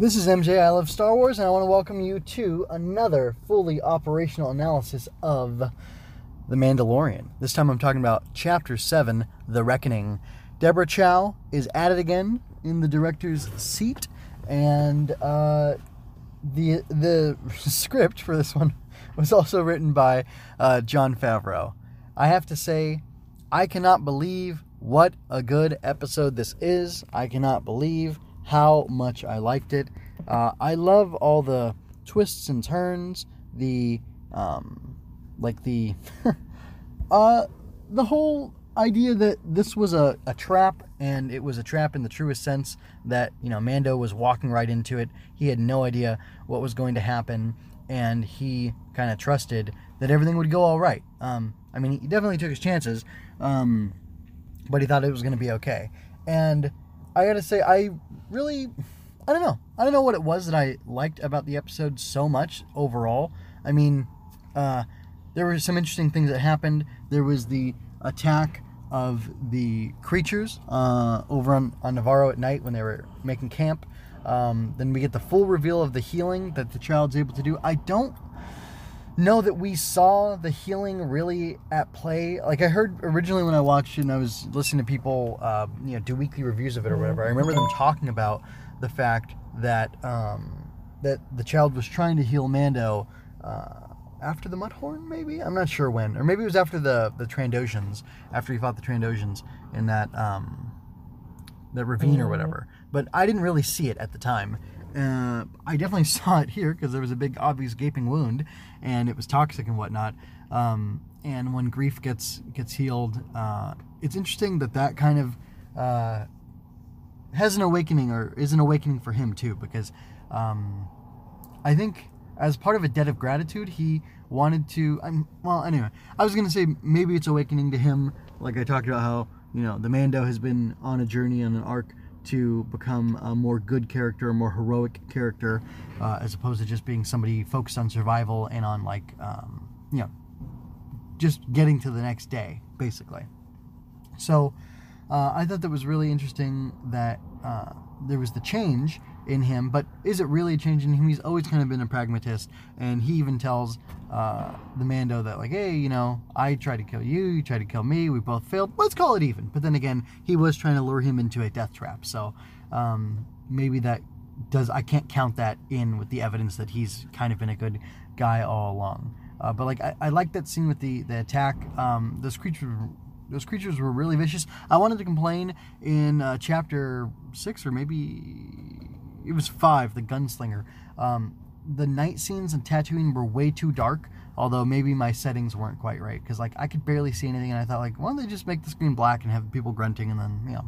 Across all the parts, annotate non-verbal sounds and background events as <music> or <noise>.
This is MJ. I love Star Wars, and I want to welcome you to another fully operational analysis of The Mandalorian. This time I'm talking about Chapter 7 The Reckoning. Deborah Chow is at it again in the director's seat, and uh, the, the <laughs> script for this one was also written by uh, Jon Favreau. I have to say, I cannot believe what a good episode this is. I cannot believe how much I liked it. Uh, I love all the twists and turns, the um, like the <laughs> uh, the whole idea that this was a, a trap and it was a trap in the truest sense that you know Mando was walking right into it. He had no idea what was going to happen, and he kind of trusted that everything would go all right. Um, I mean, he definitely took his chances, um, but he thought it was going to be okay. And I got to say, I really, I don't know. I don't know what it was that I liked about the episode so much overall. I mean, uh, there were some interesting things that happened. There was the attack of the creatures uh, over on, on Nevarro at night when they were making camp. Um, then we get the full reveal of the healing that the child's able to do. I don't know that we saw the healing really at play. Like I heard originally when I watched it and I was listening to people, uh, you know, do weekly reviews of it or whatever. I remember them talking about the fact that um, that the child was trying to heal Mando uh, after the Mudhorn, maybe I'm not sure when, or maybe it was after the the Trandoshans, after he fought the Trandoshans in that um, that ravine or whatever. But I didn't really see it at the time. Uh, I definitely <laughs> saw it here because there was a big obvious gaping wound, and it was toxic and whatnot. Um, and when Greef gets gets healed, uh, it's interesting that that kind of uh, has an awakening or is an awakening for him too, because um, I think as part of a debt of gratitude, he wanted to. I'm, well, anyway, I was gonna say maybe it's awakening to him, like I talked about how you know the Mando has been on a journey on an arc to become a more good character, a more heroic character, uh, as opposed to just being somebody focused on survival and on like, um, you know, just getting to the next day, basically. So uh, I thought that was really interesting that uh, there was the change in him, but is it really a change in him? He's always kind of been a pragmatist, and he even tells uh, the Mando that, like, hey, you know, I tried to kill you, you tried to kill me, we both failed. Let's call it even. But then again, he was trying to lure him into a death trap, so um, maybe that does. I can't count that in with the evidence that he's kind of been a good guy all along. Uh, but like, I, I like that scene with the the attack. Um, those creatures those creatures were really vicious. I wanted to complain in uh, chapter six or maybe it was five, the gunslinger. Um, the night scenes in Tatooine were way too dark. Although maybe my settings weren't quite right because like I could barely see anything, and I thought like, why don't they just make the screen black and have people grunting, and then you know,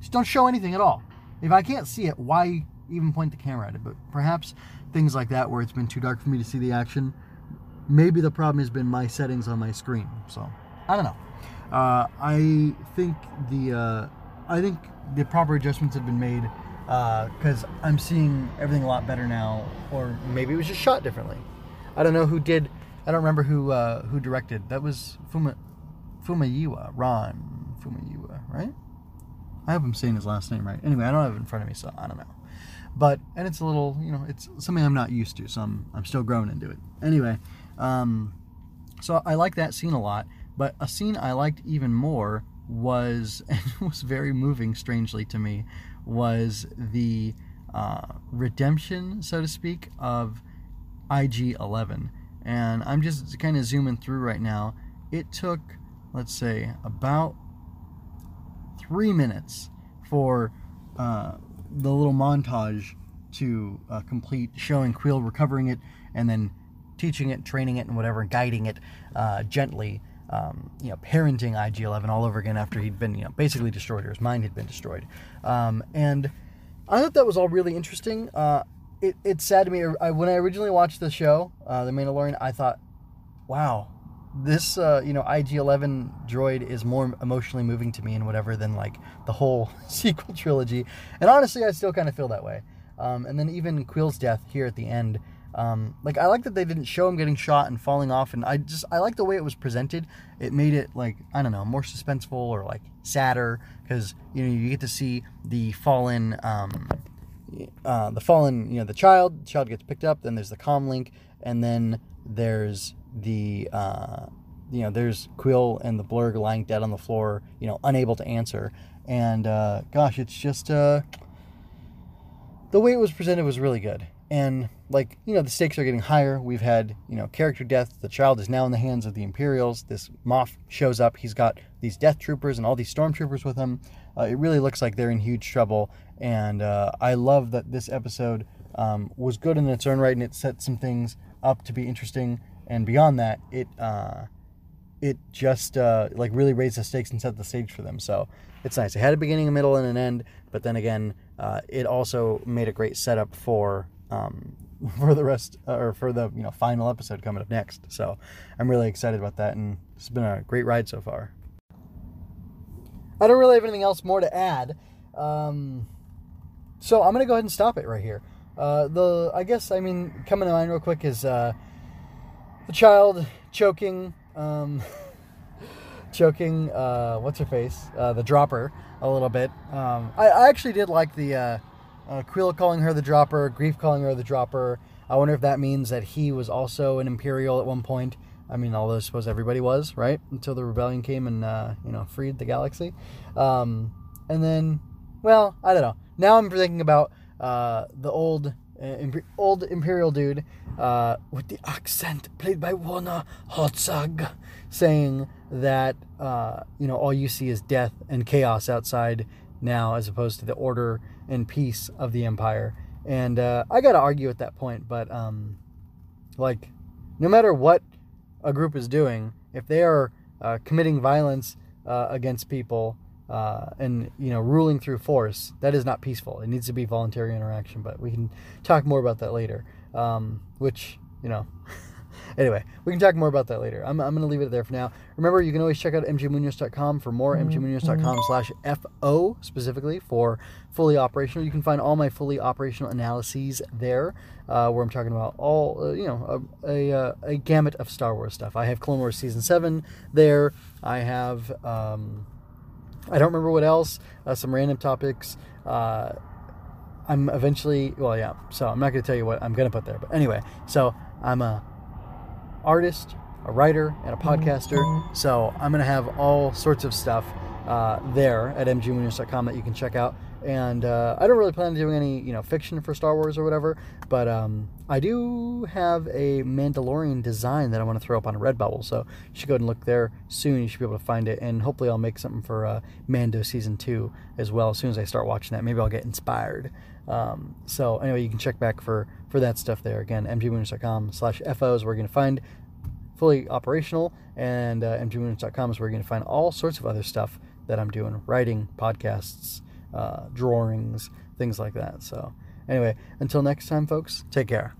just don't show anything at all. If I can't see it, why even point the camera at it? But perhaps things like that where it's been too dark for me to see the action. Maybe the problem has been my settings on my screen. So I don't know. Uh, I think the uh, I think the proper adjustments have been made because uh, I'm seeing everything a lot better now, or maybe it was just shot differently. I don't know who did. I don't remember who uh, who directed. That was Fuma Fumayiwa, Ron Fumayiwa, right? I hope I'm saying his last name right. Anyway, I don't have it in front of me, so I don't know. But and it's a little, you know, it's something I'm not used to, so I'm I'm still growing into it. Anyway, um, so I like that scene a lot. But a scene I liked even more was <laughs> and was very moving, strangely to me, was the uh, redemption, so to speak, of IG 11. And I'm just kind of zooming through right now. It took, let's say, about three minutes for uh, the little montage to uh, complete, showing Kuiil recovering it and then teaching it, training it, and whatever, guiding it uh, gently um, you know, parenting IG-11 all over again after he'd been, you know, basically destroyed or his mind had been destroyed. Um, and I thought that was all really interesting. Uh, it, it's sad to me. I, when I originally watched the show, uh, The Mandalorian, I thought, wow, this, uh, you know, IG-11 droid is more emotionally moving to me and whatever than like the whole <laughs> sequel trilogy. And honestly, I still kind of feel that way. Um, and then even Kuiil's death here at the end um, like I like that they didn't show him getting shot and falling off, and I just I like the way it was presented. It made it like I don't know more suspenseful or like sadder because you know you get to see the fallen um, uh, the fallen, you know, the child. The child gets picked up. Then there's the com link, and then there's the, uh, you know, there's Kuiil and the Blurrg lying dead on the floor, you know, unable to answer. And uh, gosh, it's just uh, the way it was presented was really good. And like you know, the stakes are getting higher. We've had you know character death. The child is now in the hands of the Imperials. This Moff shows up. He's got these Death Troopers and all these Stormtroopers with him. Uh, it really looks like they're in huge trouble. And uh, I love that this episode um, was good in its own right, and it set some things up to be interesting. And beyond that, it uh, it just uh, like really raised the stakes and set the stage for them. So it's nice. It had a beginning, a middle, and an end. But then again, uh, it also made a great setup for um, <laughs> for the rest or for the you know final episode coming up next. So I'm really excited about that, and it's been a great ride so far. I don't really have anything else more to add, um, so I'm gonna go ahead and stop it right here. Uh, the I guess I mean coming to mind real quick is uh, the child choking. Um, <laughs> choking uh, what's her face uh, the dropper a little bit um, I, I, actually did like the uh, Kuiil calling her the dropper, Greef calling her the dropper. I wonder if that means that he was also an Imperial at one point. I mean, although I suppose everybody was, right? Until the rebellion came and, uh, you know, freed the galaxy. Um, and then, well, I don't know. Now I'm thinking about uh, the old uh, old Imperial dude uh, with the accent played by Werner Herzog saying that, uh, you know, all you see is death and chaos outside now as opposed to the order and peace of the empire. And uh, I got to argue at that point, but um, like, no matter what a group is doing, if they are uh, committing violence uh, against people uh, and you know ruling through force, that is not peaceful. It needs to be voluntary interaction. But we can talk more about that later. Um, which you know. <laughs> <laughs> Anyway, we can talk more about that later. I'm, I'm going to leave it there for now. Remember, you can always check out mgmunoz.com for more, mgmunoz.com slash FO specifically for fully operational. You can find all my fully operational analyses there, uh, where I'm talking about all, uh, you know, a, a, uh, a, gamut of Star Wars stuff. I have Clone Wars Season 7 there. I have, um, I don't remember what else, uh, some random topics. Uh, I'm eventually, well, yeah, so I'm not going to tell you what I'm going to put there. But anyway, so I'm a artist, a writer, and a podcaster. So I'm going to have all sorts of stuff uh, there at mgmunoz.com that you can check out. And uh, I don't really plan on doing any, you know, fiction for Star Wars or whatever, but um, I do have a Mandalorian design that I want to throw up on a Redbubble. So you should go and look there soon. You should be able to find it, and hopefully I'll make something for uh, Mando season two as well. As soon as I start watching that, maybe I'll get inspired. Um, so anyway, you can check back for for that stuff there. Again, mgmunoz.com slash where you're going to find fully operational, and uh, is where you're going to find all sorts of other stuff that I'm doing, writing, podcasts, uh, drawings, things like that. So anyway, until next time, folks, take care.